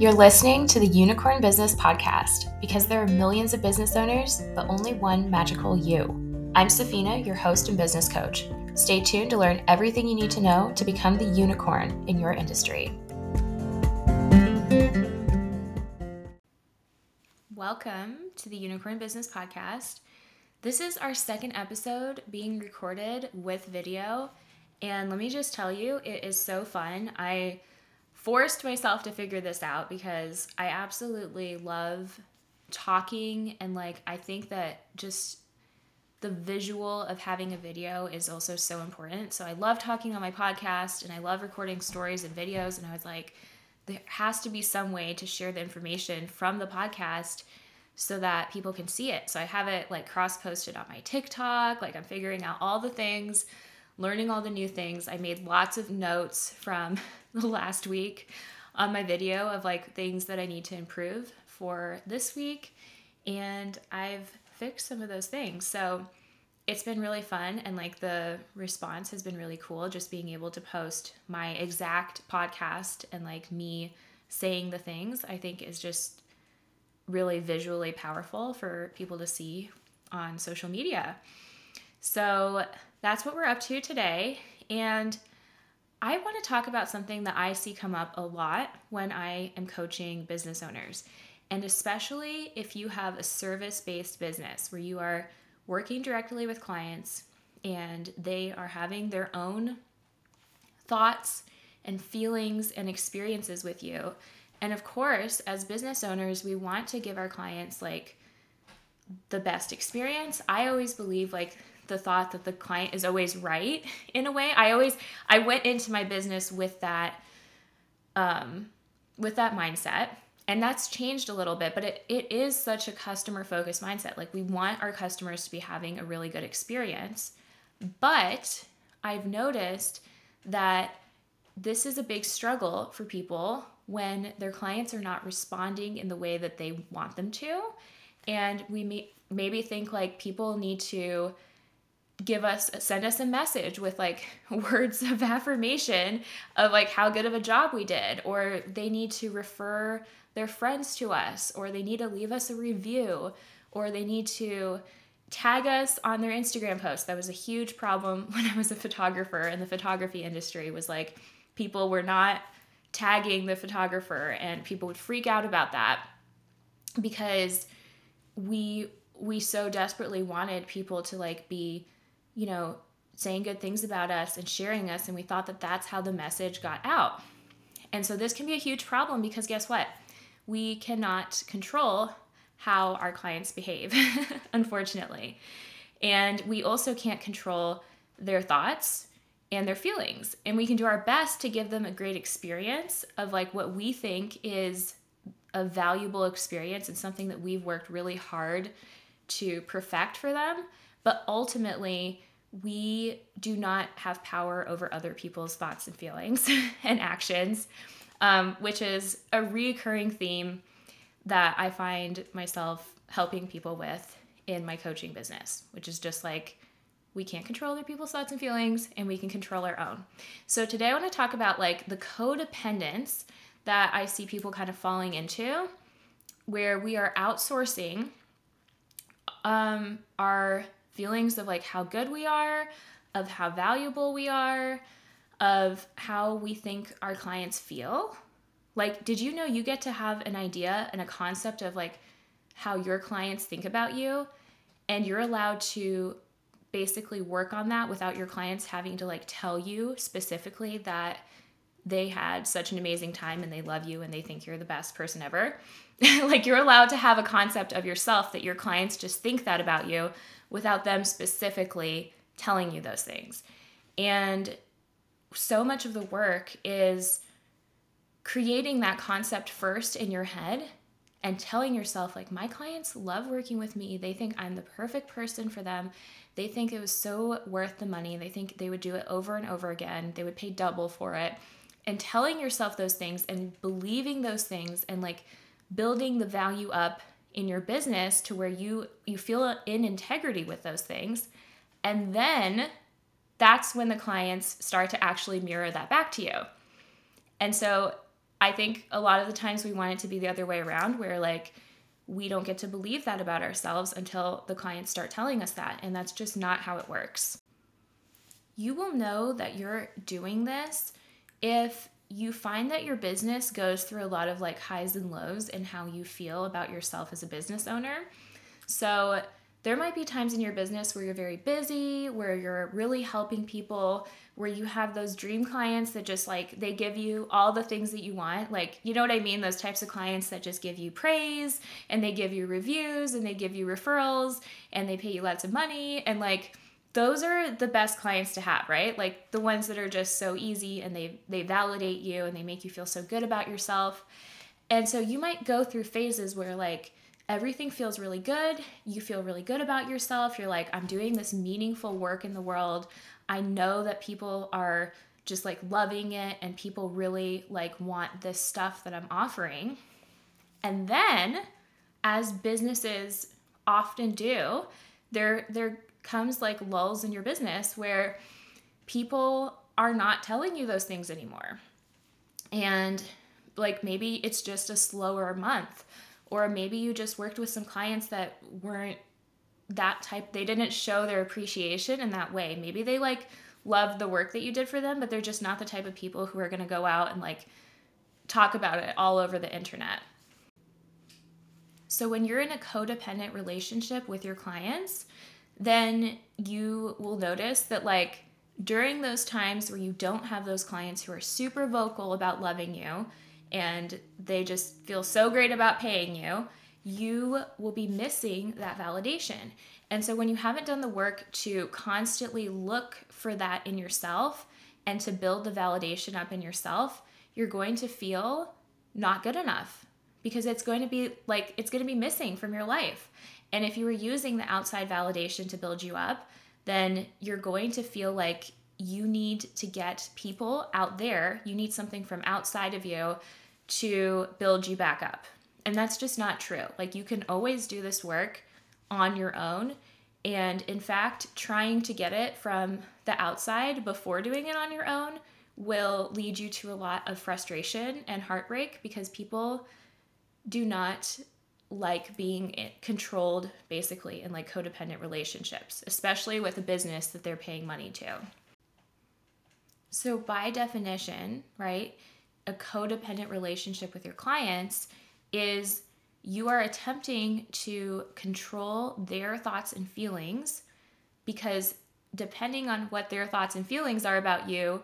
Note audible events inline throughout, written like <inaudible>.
You're listening to the Unicorn Business Podcast because there are millions of business owners, but only one magical you. I'm Safina, your host and business coach. Stay tuned to learn everything you need to know to become the unicorn in your industry. Welcome to the Unicorn Business Podcast. This is our second episode being recorded with video. And let me just tell you, it is so fun. I forced myself to figure this out because I absolutely love talking and like I think that just the visual of having a video is also so important. So I love talking on my podcast and I love recording stories and videos and I was like there has to be some way to share the information from the podcast so that people can see it. So I have it like cross posted on my TikTok, like I'm figuring out all the things, learning all the new things. I made lots of notes from <laughs> the last week on my video of like things that I need to improve for this week. And I've fixed some of those things. So it's been really fun and like the response has been really cool just being able to post my exact podcast and like me saying the things I think is just really visually powerful for people to see on social media. So that's what we're up to today and I want to talk about something that I see come up a lot when I am coaching business owners. And especially if you have a service based business where you are working directly with clients and they are having their own thoughts and feelings and experiences with you. And of course, as business owners, we want to give our clients like the best experience. I always believe like the thought that the client is always right in a way. I always I went into my business with that um with that mindset and that's changed a little bit but it, it is such a customer focused mindset like we want our customers to be having a really good experience but i've noticed that this is a big struggle for people when their clients are not responding in the way that they want them to and we may, maybe think like people need to give us send us a message with like <laughs> words of affirmation of like how good of a job we did or they need to refer their friends to us or they need to leave us a review or they need to tag us on their Instagram post. That was a huge problem <laughs> when I was a photographer in the photography industry was like people were not tagging the photographer and people would freak out about that because we we so desperately wanted people to like be you know, saying good things about us and sharing us. And we thought that that's how the message got out. And so this can be a huge problem because guess what? We cannot control how our clients behave, <laughs> unfortunately. And we also can't control their thoughts and their feelings. And we can do our best to give them a great experience of like what we think is a valuable experience and something that we've worked really hard to perfect for them. But ultimately, we do not have power over other people's thoughts and feelings <laughs> and actions, um, which is a recurring theme that I find myself helping people with in my coaching business, which is just like we can't control other people's thoughts and feelings and we can control our own. So today I want to talk about like the codependence that I see people kind of falling into where we are outsourcing um, our feelings of like how good we are, of how valuable we are, of how we think our clients feel. Like, did you know you get to have an idea and a concept of like how your clients think about you? And you're allowed to basically work on that without your clients having to like tell you specifically that they had such an amazing time and they love you and they think you're the best person ever. <laughs> like you're allowed to have a concept of yourself that your clients just think that about you without them specifically telling you those things. And so much of the work is creating that concept first in your head and telling yourself like my clients love working with me. They think i'm the perfect person for them. They think it was so worth the money. They think they would do it over and over again. They would pay double for it and telling yourself those things and believing those things and like building the value up in your business to where you you feel in integrity with those things and then that's when the clients start to actually mirror that back to you and so I think a lot of the times we want it to be the other way around where like we don't get to believe that about ourselves until the clients start telling us that. And that's just not how it works. You will know that you're doing this if you find that your business goes through a lot of like highs and lows in how you feel about yourself as a business owner. So, there might be times in your business where you're very busy, where you're really helping people, where you have those dream clients that just like they give you all the things that you want. Like, you know what I mean? Those types of clients that just give you praise and they give you reviews and they give you referrals and they pay you lots of money and like those are the best clients to have, right? Like the ones that are just so easy and they they validate you and they make you feel so good about yourself. And so you might go through phases where like everything feels really good. You feel really good about yourself. You're like, I'm doing this meaningful work in the world. I know that people are just like loving it and people really like want this stuff that I'm offering. And then as businesses often do, there there comes like lulls in your business where people are not telling you those things anymore. And like maybe it's just a slower month or maybe you just worked with some clients that weren't that type they didn't show their appreciation in that way maybe they like love the work that you did for them but they're just not the type of people who are going to go out and like talk about it all over the internet so when you're in a codependent relationship with your clients then you will notice that like during those times where you don't have those clients who are super vocal about loving you and they just feel so great about paying you, you will be missing that validation. And so when you haven't done the work to constantly look for that in yourself and to build the validation up in yourself, you're going to feel not good enough because it's going to be like it's going to be missing from your life. And if you were using the outside validation to build you up, then you're going to feel like you need to get people out there, you need something from outside of you to build you back up. And that's just not true. Like you can always do this work on your own. And in fact, trying to get it from the outside before doing it on your own will lead you to a lot of frustration and heartbreak because people do not like being controlled basically in like codependent relationships, especially with a business that they're paying money to. So, by definition, right, a codependent relationship with your clients is you are attempting to control their thoughts and feelings because depending on what their thoughts and feelings are about you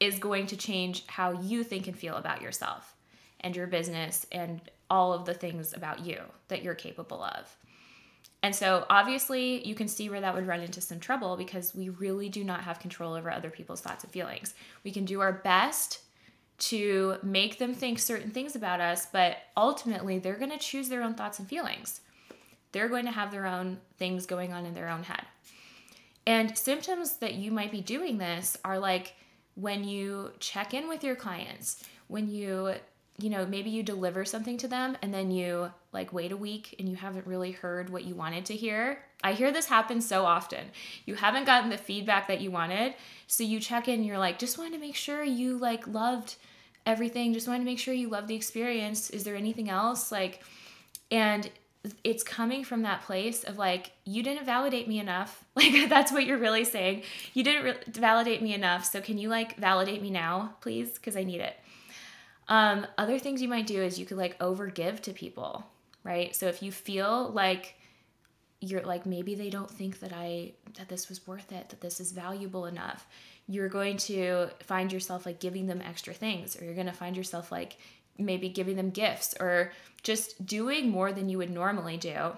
is going to change how you think and feel about yourself and your business and all of the things about you that you're capable of. And so, obviously, you can see where that would run into some trouble because we really do not have control over other people's thoughts and feelings. We can do our best to make them think certain things about us, but ultimately, they're going to choose their own thoughts and feelings. They're going to have their own things going on in their own head. And symptoms that you might be doing this are like when you check in with your clients, when you you know, maybe you deliver something to them and then you like wait a week and you haven't really heard what you wanted to hear. I hear this happen so often. You haven't gotten the feedback that you wanted. So you check in, you're like, just wanted to make sure you like loved everything, just wanted to make sure you loved the experience. Is there anything else? Like, and it's coming from that place of like you didn't validate me enough <laughs> like that's what you're really saying you didn't re- validate me enough so can you like validate me now please because i need it um, other things you might do is you could like overgive to people, right? So if you feel like you're like maybe they don't think that I that this was worth it, that this is valuable enough, you're going to find yourself like giving them extra things, or you're going to find yourself like maybe giving them gifts or just doing more than you would normally do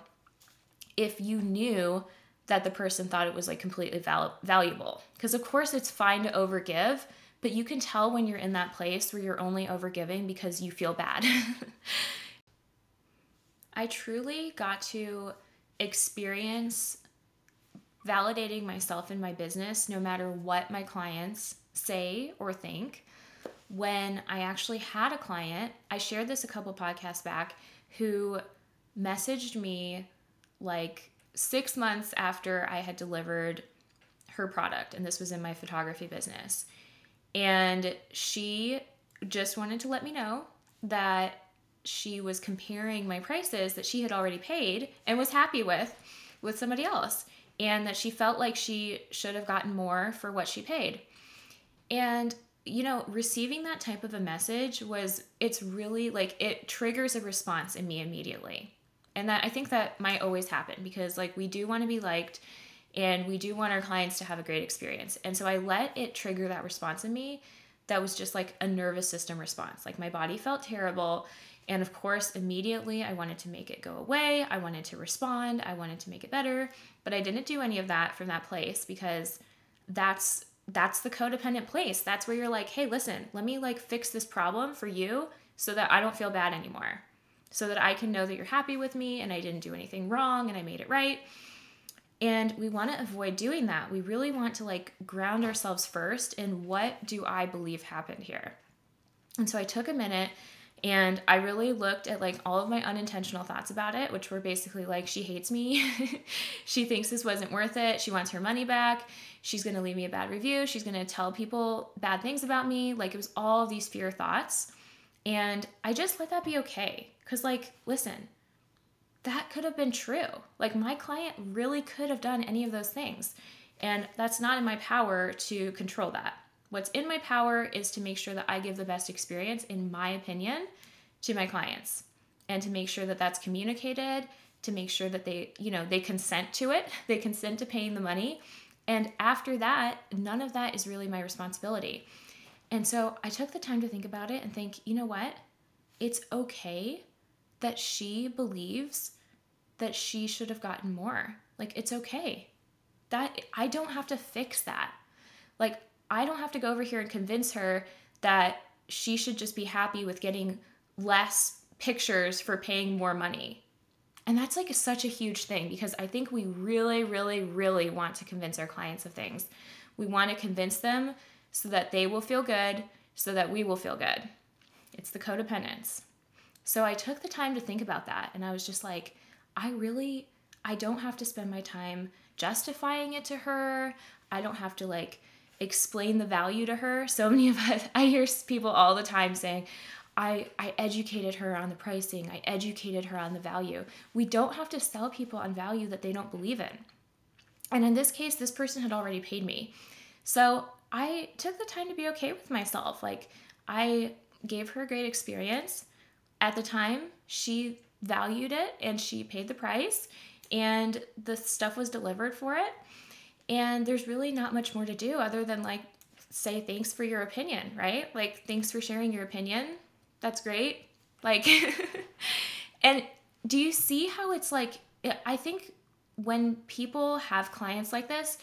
if you knew that the person thought it was like completely val- valuable. Because of course it's fine to overgive, but you can tell when you're in that place where you're only overgiving because you feel bad. <laughs> I truly got to experience validating myself in my business no matter what my clients say or think. When I actually had a client, I shared this a couple podcasts back, who messaged me like six months after I had delivered her product, and this was in my photography business. And she just wanted to let me know that she was comparing my prices that she had already paid and was happy with with somebody else and that she felt like she should have gotten more for what she paid. And you know, receiving that type of a message was it's really like it triggers a response in me immediately. And that I think that might always happen because like we do want to be liked and we do want our clients to have a great experience. And so I let it trigger that response in me that was just like a nervous system response. Like my body felt terrible and of course, immediately I wanted to make it go away. I wanted to respond. I wanted to make it better, but I didn't do any of that from that place because that's that's the codependent place. That's where you're like, "Hey, listen, let me like fix this problem for you so that I don't feel bad anymore. So that I can know that you're happy with me and I didn't do anything wrong and I made it right." And we want to avoid doing that. We really want to like ground ourselves first in what do I believe happened here. And so I took a minute and I really looked at like all of my unintentional thoughts about it, which were basically like, she hates me. <laughs> she thinks this wasn't worth it. She wants her money back. She's going to leave me a bad review. She's going to tell people bad things about me. Like it was all these fear thoughts. And I just let that be okay. Cause, like, listen, that could have been true. Like, my client really could have done any of those things. And that's not in my power to control that. What's in my power is to make sure that I give the best experience, in my opinion, to my clients and to make sure that that's communicated, to make sure that they, you know, they consent to it, <laughs> they consent to paying the money. And after that, none of that is really my responsibility. And so I took the time to think about it and think, you know what? It's okay that she believes that she should have gotten more. Like, it's okay. That I don't have to fix that. Like, I don't have to go over here and convince her that she should just be happy with getting less pictures for paying more money. And that's like such a huge thing because I think we really, really, really want to convince our clients of things. We want to convince them so that they will feel good, so that we will feel good. It's the codependence. So I took the time to think about that and I was just like, I really, I don't have to spend my time justifying it to her. I don't have to like explain the value to her. So many of us, <laughs> I hear people all the time saying, I, I educated her on the pricing, I educated her on the value. We don't have to sell people on value that they don't believe in. And in this case, this person had already paid me. So I took the time to be okay with myself. Like, I gave her a great experience. At the time, she valued it and she paid the price, and the stuff was delivered for it. And there's really not much more to do other than like say thanks for your opinion, right? Like, thanks for sharing your opinion. That's great. Like, <laughs> and do you see how it's like? I think when people have clients like this,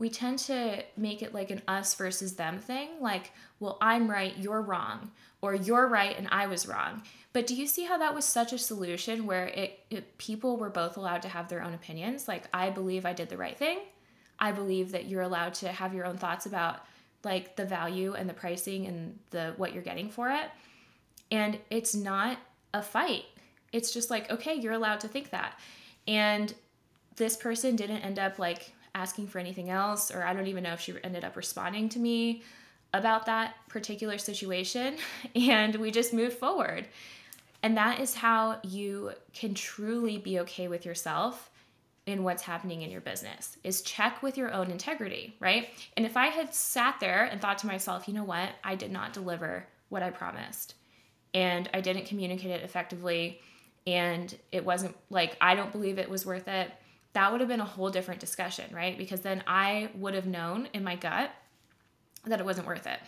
we tend to make it like an us versus them thing. Like, well, I'm right, you're wrong, or you're right and I was wrong. But do you see how that was such a solution where it, it people were both allowed to have their own opinions? Like, I believe I did the right thing I believe that you're allowed to have your own thoughts about like the value and the pricing and the what you're getting for it. And it's not a fight. It's just like, okay, you're allowed to think that. And this person didn't end up like asking for anything else or I don't even know if she ended up responding to me about that particular situation <laughs> and we just moved forward. And that is how you can truly be okay with yourself in what's happening in your business is check with your own integrity, right? And if I had sat there and thought to myself, you know what, I did not deliver what I promised and I didn't communicate it effectively and it wasn't like I don't believe it was worth it, that would have been a whole different discussion, right? Because then I would have known in my gut that it wasn't worth it.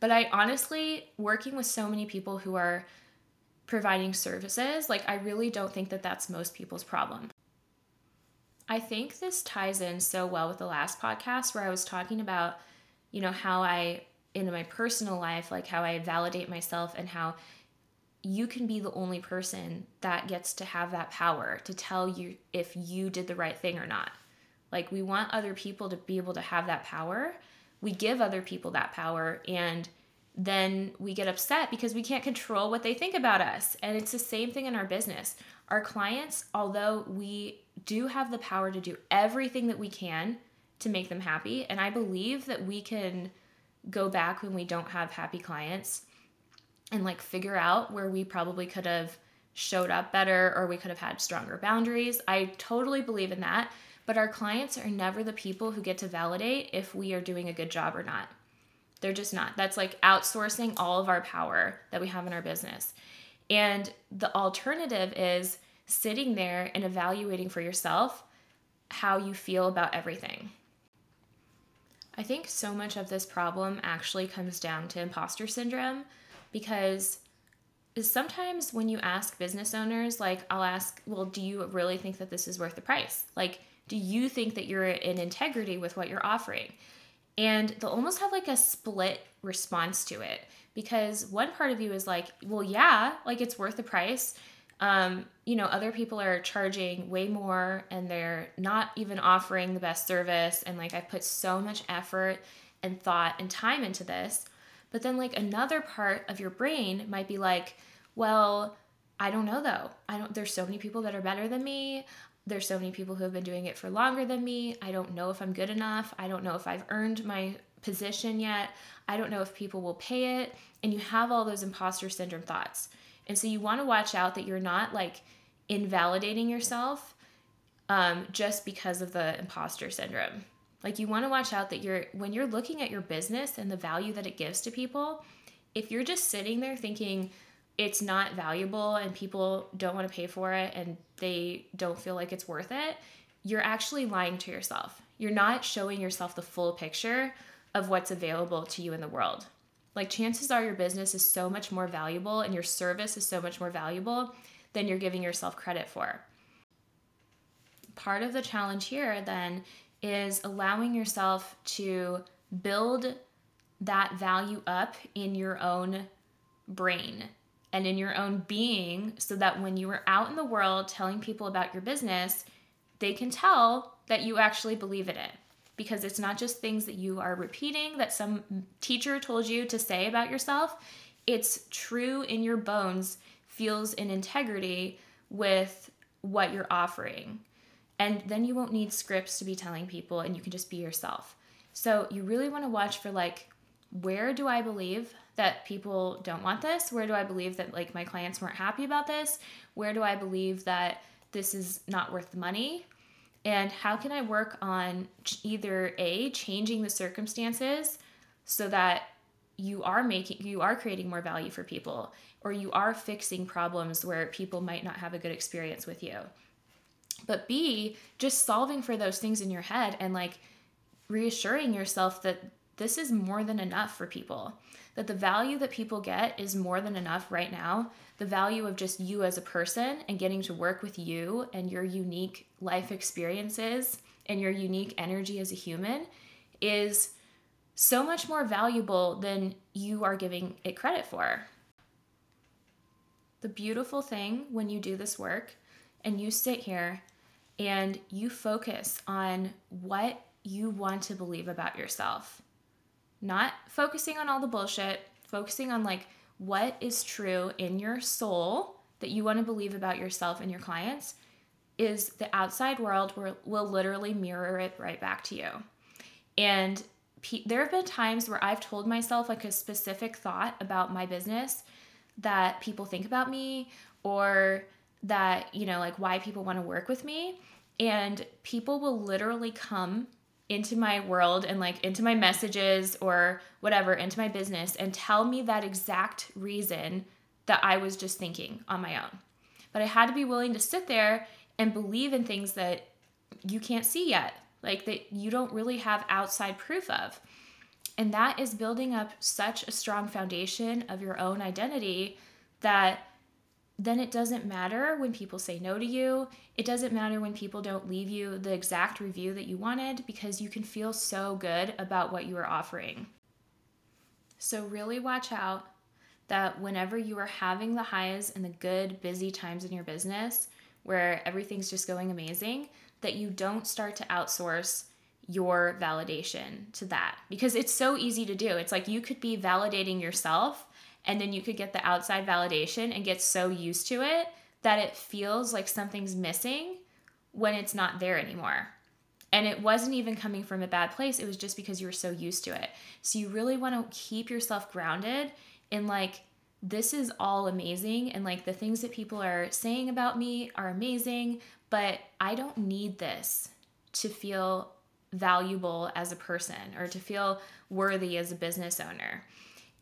But I honestly, working with so many people who are providing services, like I really don't think that that's most people's problem. I think this ties in so well with the last podcast where I was talking about, you know, how I, in my personal life, like how I validate myself and how you can be the only person that gets to have that power to tell you if you did the right thing or not. Like, we want other people to be able to have that power. We give other people that power, and then we get upset because we can't control what they think about us. And it's the same thing in our business. Our clients, although we do have the power to do everything that we can to make them happy. And I believe that we can go back when we don't have happy clients and like figure out where we probably could have showed up better or we could have had stronger boundaries. I totally believe in that. But our clients are never the people who get to validate if we are doing a good job or not. They're just not. That's like outsourcing all of our power that we have in our business. And the alternative is sitting there and evaluating for yourself how you feel about everything. I think so much of this problem actually comes down to imposter syndrome because sometimes when you ask business owners, like I'll ask, well, do you really think that this is worth the price? Like, do you think that you're in integrity with what you're offering? And they'll almost have like a split response to it because one part of you is like, well, yeah, like it's worth the price. Um, you know, other people are charging way more and they're not even offering the best service. And like, I've put so much effort and thought and time into this. But then, like, another part of your brain might be like, well, I don't know though. I don't, there's so many people that are better than me. There's so many people who have been doing it for longer than me. I don't know if I'm good enough. I don't know if I've earned my position yet. I don't know if people will pay it. And you have all those imposter syndrome thoughts. And so you want to watch out that you're not like invalidating yourself um, just because of the imposter syndrome. Like you want to watch out that you're when you're looking at your business and the value that it gives to people, if you're just sitting there thinking it's not valuable and people don't want to pay for it and they don't feel like it's worth it, you're actually lying to yourself. You're not showing yourself the full picture of what's available to you in the world. Like, chances are your business is so much more valuable and your service is so much more valuable than you're giving yourself credit for. Part of the challenge here then is allowing yourself to build that value up in your own brain and in your own being so that when you are out in the world telling people about your business, they can tell that you actually believe in it because it's not just things that you are repeating that some teacher told you to say about yourself. It's true in your bones, feels in integrity with what you're offering. And then you won't need scripts to be telling people and you can just be yourself. So you really want to watch for like, where do I believe that people don't want this? Where do I believe that like my clients weren't happy about this? Where do I believe that this is not worth the money? and how can I work on either a changing the circumstances so that you are making you are creating more value for people or you are fixing problems where people might not have a good experience with you. But B, just solving for those things in your head and like reassuring yourself that this is more than enough for people. That the value that people get is more than enough right now the value of just you as a person and getting to work with you and your unique life experiences and your unique energy as a human is so much more valuable than you are giving it credit for. The beautiful thing when you do this work and you sit here and you focus on what you want to believe about yourself, not focusing on all the bullshit, focusing on like what is true in your soul that you want to believe about yourself and your clients is the outside world will, will literally mirror it right back to you. And there have been times where I've told myself like a specific thought about my business that people think about me or that, you know, like why people want to work with me. And people will literally come into my world and like into my messages or whatever, into my business and tell me that exact reason that I was just thinking on my own. But I had to be willing to sit there and believe in things that you can't see yet, like that you don't really have outside proof of. And that is building up such a strong foundation of your own identity that then it doesn't matter when people say no to you. It doesn't matter when people don't leave you the exact review that you wanted because you can feel so good about what you are offering. So, really watch out that whenever you are having the highs and the good, busy times in your business where everything's just going amazing, that you don't start to outsource your validation to that because it's so easy to do. It's like you could be validating yourself and then you could get the outside validation and get so used to it that it feels like something's missing when it's not there anymore. And it wasn't even coming from a bad place, it was just because you were so used to it. So you really want to keep yourself grounded in like this is all amazing and like the things that people are saying about me are amazing, but I don't need this to feel valuable as a person or to feel worthy as a business owner.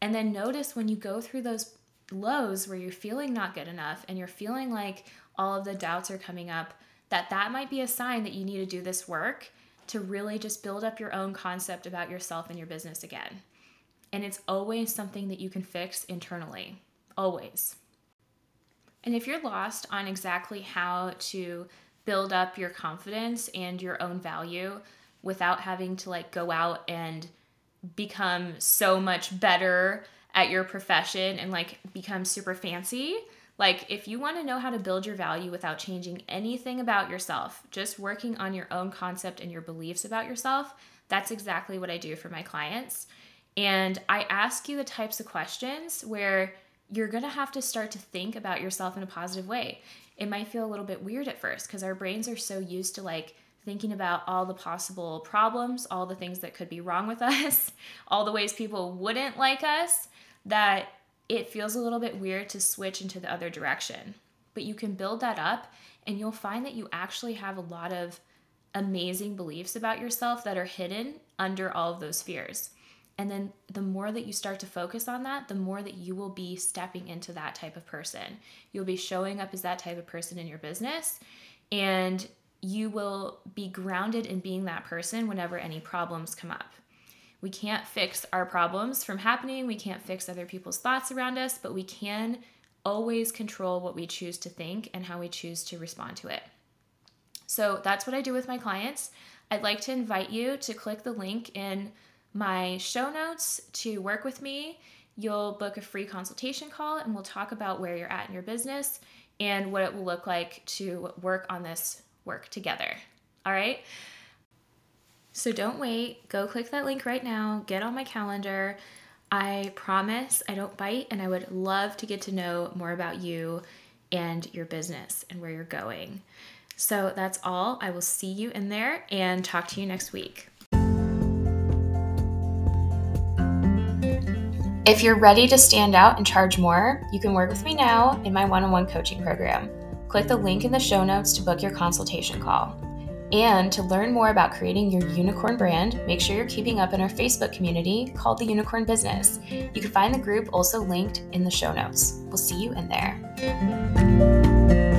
And then notice when you go through those lows where you're feeling not good enough and you're feeling like all of the doubts are coming up, that that might be a sign that you need to do this work to really just build up your own concept about yourself and your business again. And it's always something that you can fix internally, always. And if you're lost on exactly how to build up your confidence and your own value without having to like go out and become so much better at your profession and like become super fancy, like, if you want to know how to build your value without changing anything about yourself, just working on your own concept and your beliefs about yourself, that's exactly what I do for my clients. And I ask you the types of questions where you're going to have to start to think about yourself in a positive way. It might feel a little bit weird at first because our brains are so used to like thinking about all the possible problems, all the things that could be wrong with <laughs> us, all the ways people wouldn't like us that it feels a little bit weird to switch into the other direction. But you can build that up and you'll find that you actually have a lot of amazing beliefs about yourself that are hidden under all of those fears. And then the more that you start to focus on that, the more that you will be stepping into that type of person. You'll be showing up as that type of person in your business, and you will be grounded in being that person whenever any problems come up. We can't fix our problems from happening, we can't fix other people's thoughts around us, but we can always control what we choose to think and how we choose to respond to it. So that's what I do with my clients. I'd like to invite you to click the link in my show notes to work with me. You'll book a free consultation call and we'll talk about where you're at in your business and what it will look like to work on this work together. All right. So don't wait. Go click that link right now. Get on my calendar. I promise I don't bite, and I would love to get to know more about you and your business and where you're going. So that's all. I will see you in there and talk to you next week. If you're ready to stand out and charge more, you can work with me now in my one on one coaching program. Click the link in the show notes to book your consultation call. And to learn more about creating your unicorn brand, make sure you're keeping up in our Facebook community called The Unicorn Business. You can find the group also linked in the show notes. We'll see you in there.